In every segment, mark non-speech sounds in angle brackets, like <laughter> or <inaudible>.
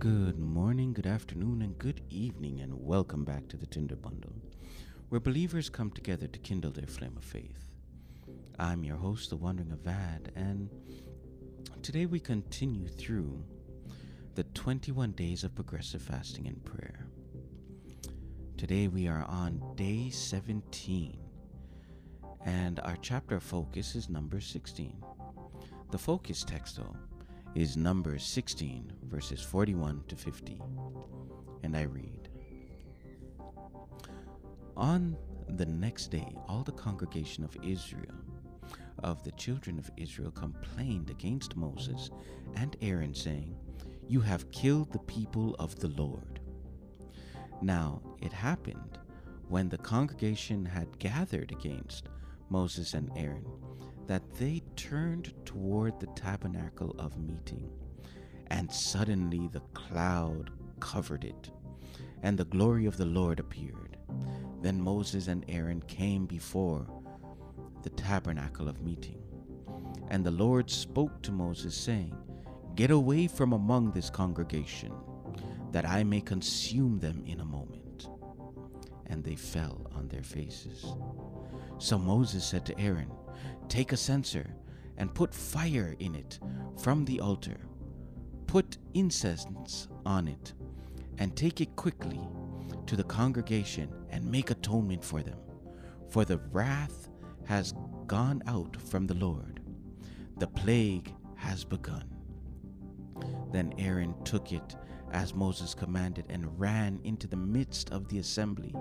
Good morning, good afternoon, and good evening, and welcome back to the Tinder Bundle, where believers come together to kindle their flame of faith. I'm your host, The Wandering Avad, and today we continue through the 21 days of progressive fasting and prayer. Today we are on day 17, and our chapter focus is number 16. The focus text, though, is Numbers 16, verses 41 to 50. And I read On the next day, all the congregation of Israel, of the children of Israel, complained against Moses and Aaron, saying, You have killed the people of the Lord. Now it happened when the congregation had gathered against Moses and Aaron that they turned toward the tabernacle of meeting, and suddenly the cloud covered it, and the glory of the Lord appeared. Then Moses and Aaron came before the tabernacle of meeting. And the Lord spoke to Moses, saying, Get away from among this congregation, that I may consume them in a moment. And they fell on their faces. So Moses said to Aaron, Take a censer and put fire in it from the altar. Put incense on it, and take it quickly to the congregation and make atonement for them. For the wrath has gone out from the Lord. The plague has begun. Then Aaron took it as Moses commanded and ran into the midst of the assembly.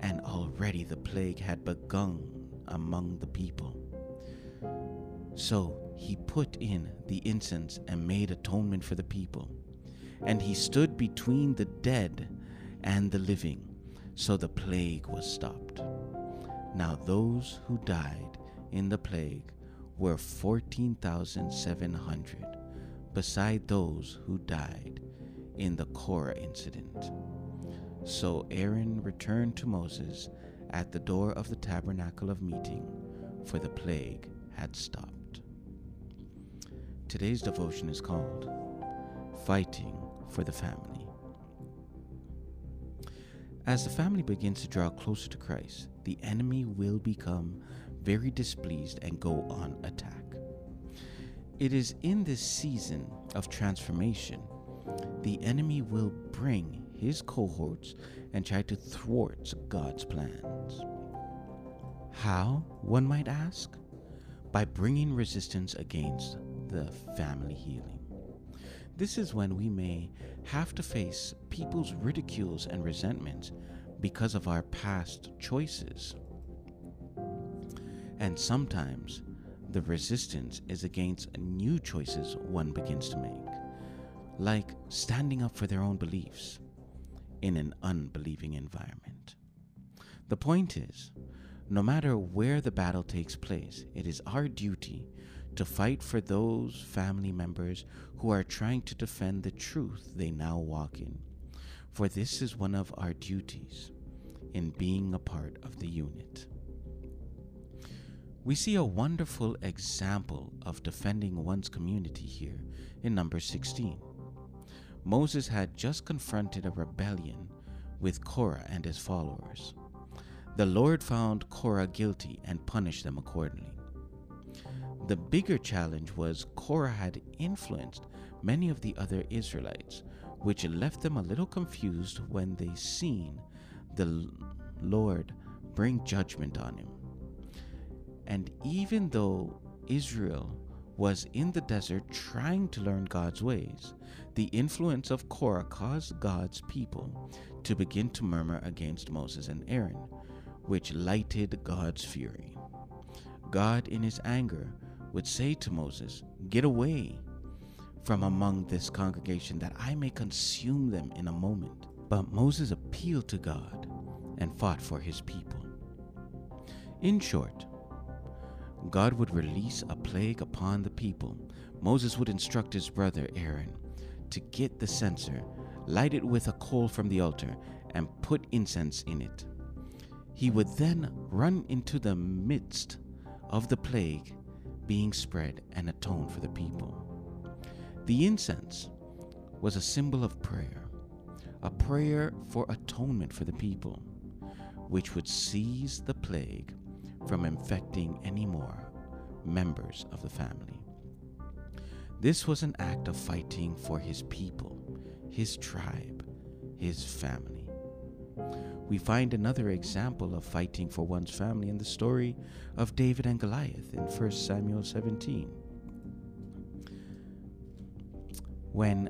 And already the plague had begun among the people. So he put in the incense and made atonement for the people. And he stood between the dead and the living, so the plague was stopped. Now those who died in the plague were 14,700, beside those who died in the Korah incident. So Aaron returned to Moses at the door of the tabernacle of meeting, for the plague had stopped. Today's devotion is called Fighting for the Family. As the family begins to draw closer to Christ, the enemy will become very displeased and go on attack. It is in this season of transformation the enemy will bring his cohorts and try to thwart God's plans. How, one might ask? By bringing resistance against the family healing. This is when we may have to face people's ridicules and resentments because of our past choices. And sometimes the resistance is against new choices one begins to make, like standing up for their own beliefs in an unbelieving environment. The point is, no matter where the battle takes place, it is our duty to fight for those family members who are trying to defend the truth they now walk in. For this is one of our duties in being a part of the unit. We see a wonderful example of defending one's community here in number 16. Moses had just confronted a rebellion with Korah and his followers. The Lord found Korah guilty and punished them accordingly. The bigger challenge was Korah had influenced many of the other Israelites, which left them a little confused when they seen the Lord bring judgment on him. And even though Israel was in the desert trying to learn God's ways, the influence of Korah caused God's people to begin to murmur against Moses and Aaron, which lighted God's fury. God, in his anger, would say to Moses, Get away from among this congregation that I may consume them in a moment. But Moses appealed to God and fought for his people. In short, God would release a plague upon the people. Moses would instruct his brother Aaron to get the censer, light it with a coal from the altar, and put incense in it. He would then run into the midst of the plague being spread and atone for the people. The incense was a symbol of prayer, a prayer for atonement for the people, which would seize the plague from infecting any more members of the family. This was an act of fighting for his people, his tribe, his family. We find another example of fighting for one's family in the story of David and Goliath in 1 Samuel 17. When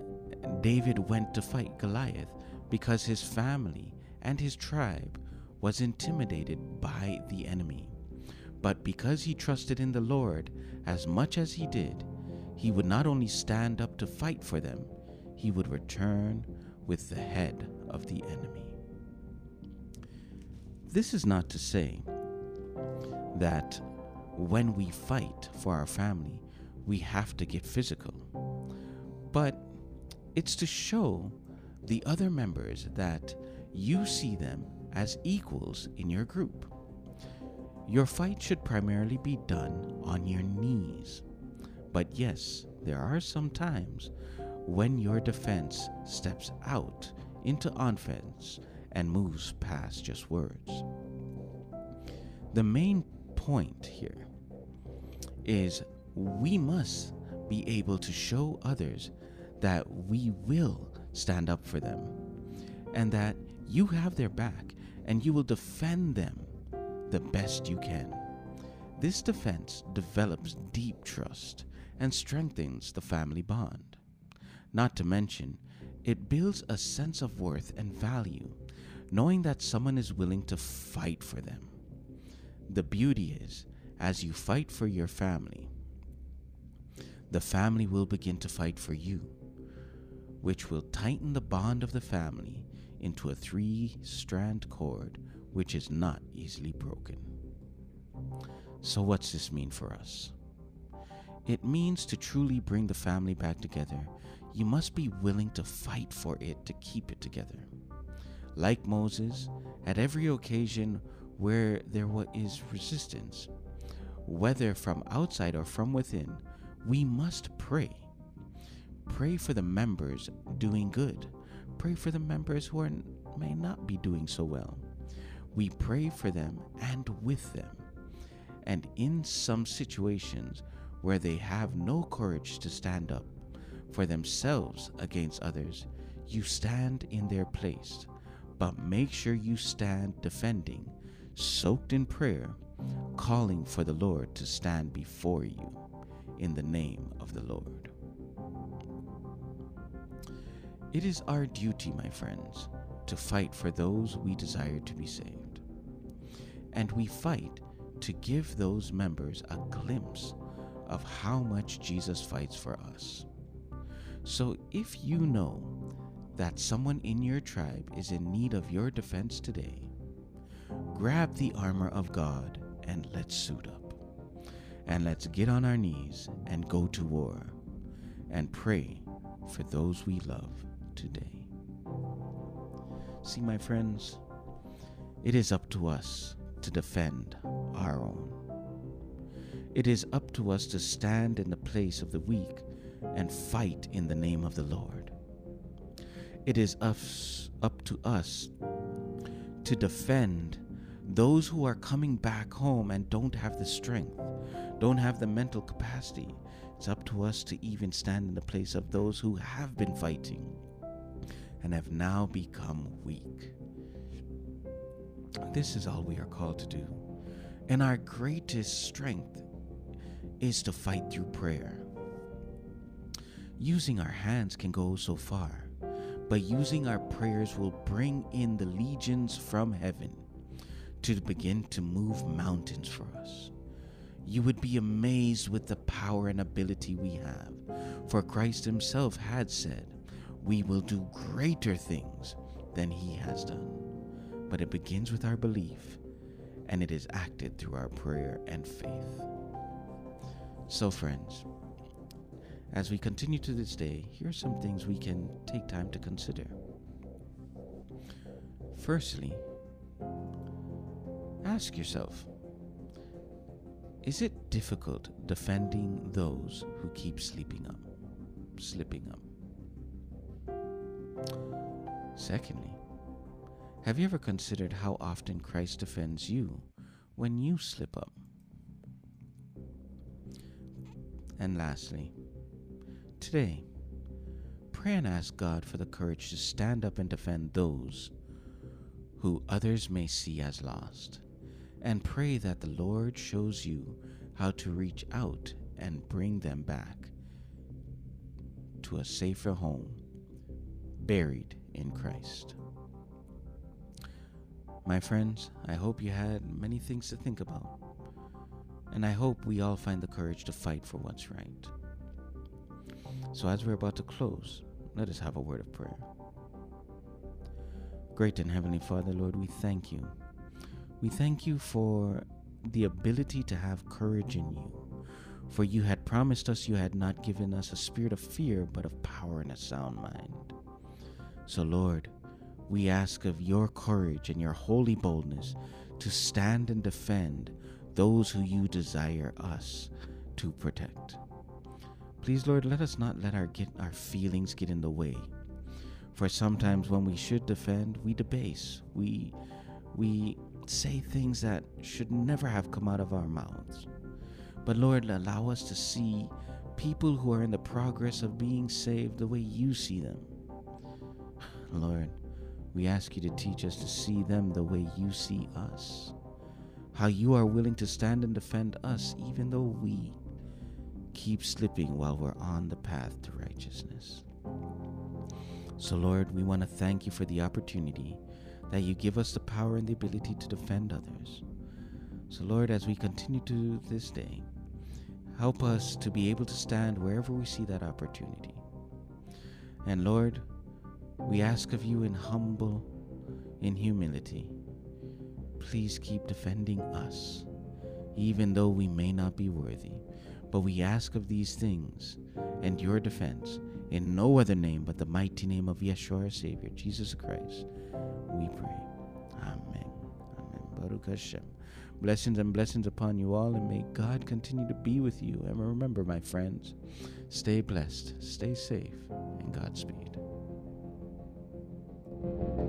David went to fight Goliath because his family and his tribe was intimidated by the enemy. But because he trusted in the Lord as much as he did, he would not only stand up to fight for them, he would return with the head of the enemy. This is not to say that when we fight for our family, we have to get physical, but it's to show the other members that you see them as equals in your group. Your fight should primarily be done on your knees. But yes, there are some times when your defense steps out into offense and moves past just words. The main point here is we must be able to show others that we will stand up for them and that you have their back and you will defend them the best you can. This defense develops deep trust and strengthens the family bond. Not to mention, it builds a sense of worth and value, knowing that someone is willing to fight for them. The beauty is, as you fight for your family, the family will begin to fight for you, which will tighten the bond of the family into a three strand cord which is not easily broken. So, what's this mean for us? It means to truly bring the family back together, you must be willing to fight for it to keep it together. Like Moses, at every occasion where there is resistance, whether from outside or from within, we must pray. Pray for the members doing good. Pray for the members who are, may not be doing so well. We pray for them and with them. And in some situations where they have no courage to stand up for themselves against others, you stand in their place. But make sure you stand defending, soaked in prayer, calling for the Lord to stand before you in the name of the Lord. It is our duty, my friends, to fight for those we desire to be saved. And we fight to give those members a glimpse of how much Jesus fights for us. So if you know that someone in your tribe is in need of your defense today, grab the armor of God and let's suit up. And let's get on our knees and go to war and pray for those we love today. See, my friends, it is up to us to defend our own. It is up to us to stand in the place of the weak and fight in the name of the Lord. It is us, up to us to defend those who are coming back home and don't have the strength, don't have the mental capacity. It's up to us to even stand in the place of those who have been fighting and have now become weak. This is all we are called to do. And our greatest strength is to fight through prayer. Using our hands can go so far, but using our prayers will bring in the legions from heaven to begin to move mountains for us. You would be amazed with the power and ability we have, for Christ Himself had said, we will do greater things than He has done. But it begins with our belief, and it is acted through our prayer and faith. So, friends, as we continue to this day, here are some things we can take time to consider. Firstly, ask yourself Is it difficult defending those who keep sleeping up, slipping up? Secondly, have you ever considered how often Christ defends you when you slip up? And lastly, today, pray and ask God for the courage to stand up and defend those who others may see as lost, and pray that the Lord shows you how to reach out and bring them back to a safer home, buried in Christ. My friends, I hope you had many things to think about, and I hope we all find the courage to fight for what's right. So, as we're about to close, let us have a word of prayer. Great and Heavenly Father, Lord, we thank you. We thank you for the ability to have courage in you. For you had promised us you had not given us a spirit of fear, but of power and a sound mind. So, Lord, we ask of your courage and your holy boldness to stand and defend those who you desire us to protect. Please, Lord, let us not let our get our feelings get in the way. For sometimes when we should defend, we debase. We we say things that should never have come out of our mouths. But Lord, allow us to see people who are in the progress of being saved the way you see them. <sighs> Lord, we ask you to teach us to see them the way you see us. How you are willing to stand and defend us even though we keep slipping while we're on the path to righteousness. So, Lord, we want to thank you for the opportunity that you give us the power and the ability to defend others. So, Lord, as we continue to this day, help us to be able to stand wherever we see that opportunity. And Lord, we ask of you in humble, in humility, please keep defending us, even though we may not be worthy. But we ask of these things and your defense in no other name but the mighty name of Yeshua, our Savior, Jesus Christ. We pray. Amen. Amen. Baruch Hashem. Blessings and blessings upon you all, and may God continue to be with you. And remember, my friends, stay blessed, stay safe, and Godspeed thank you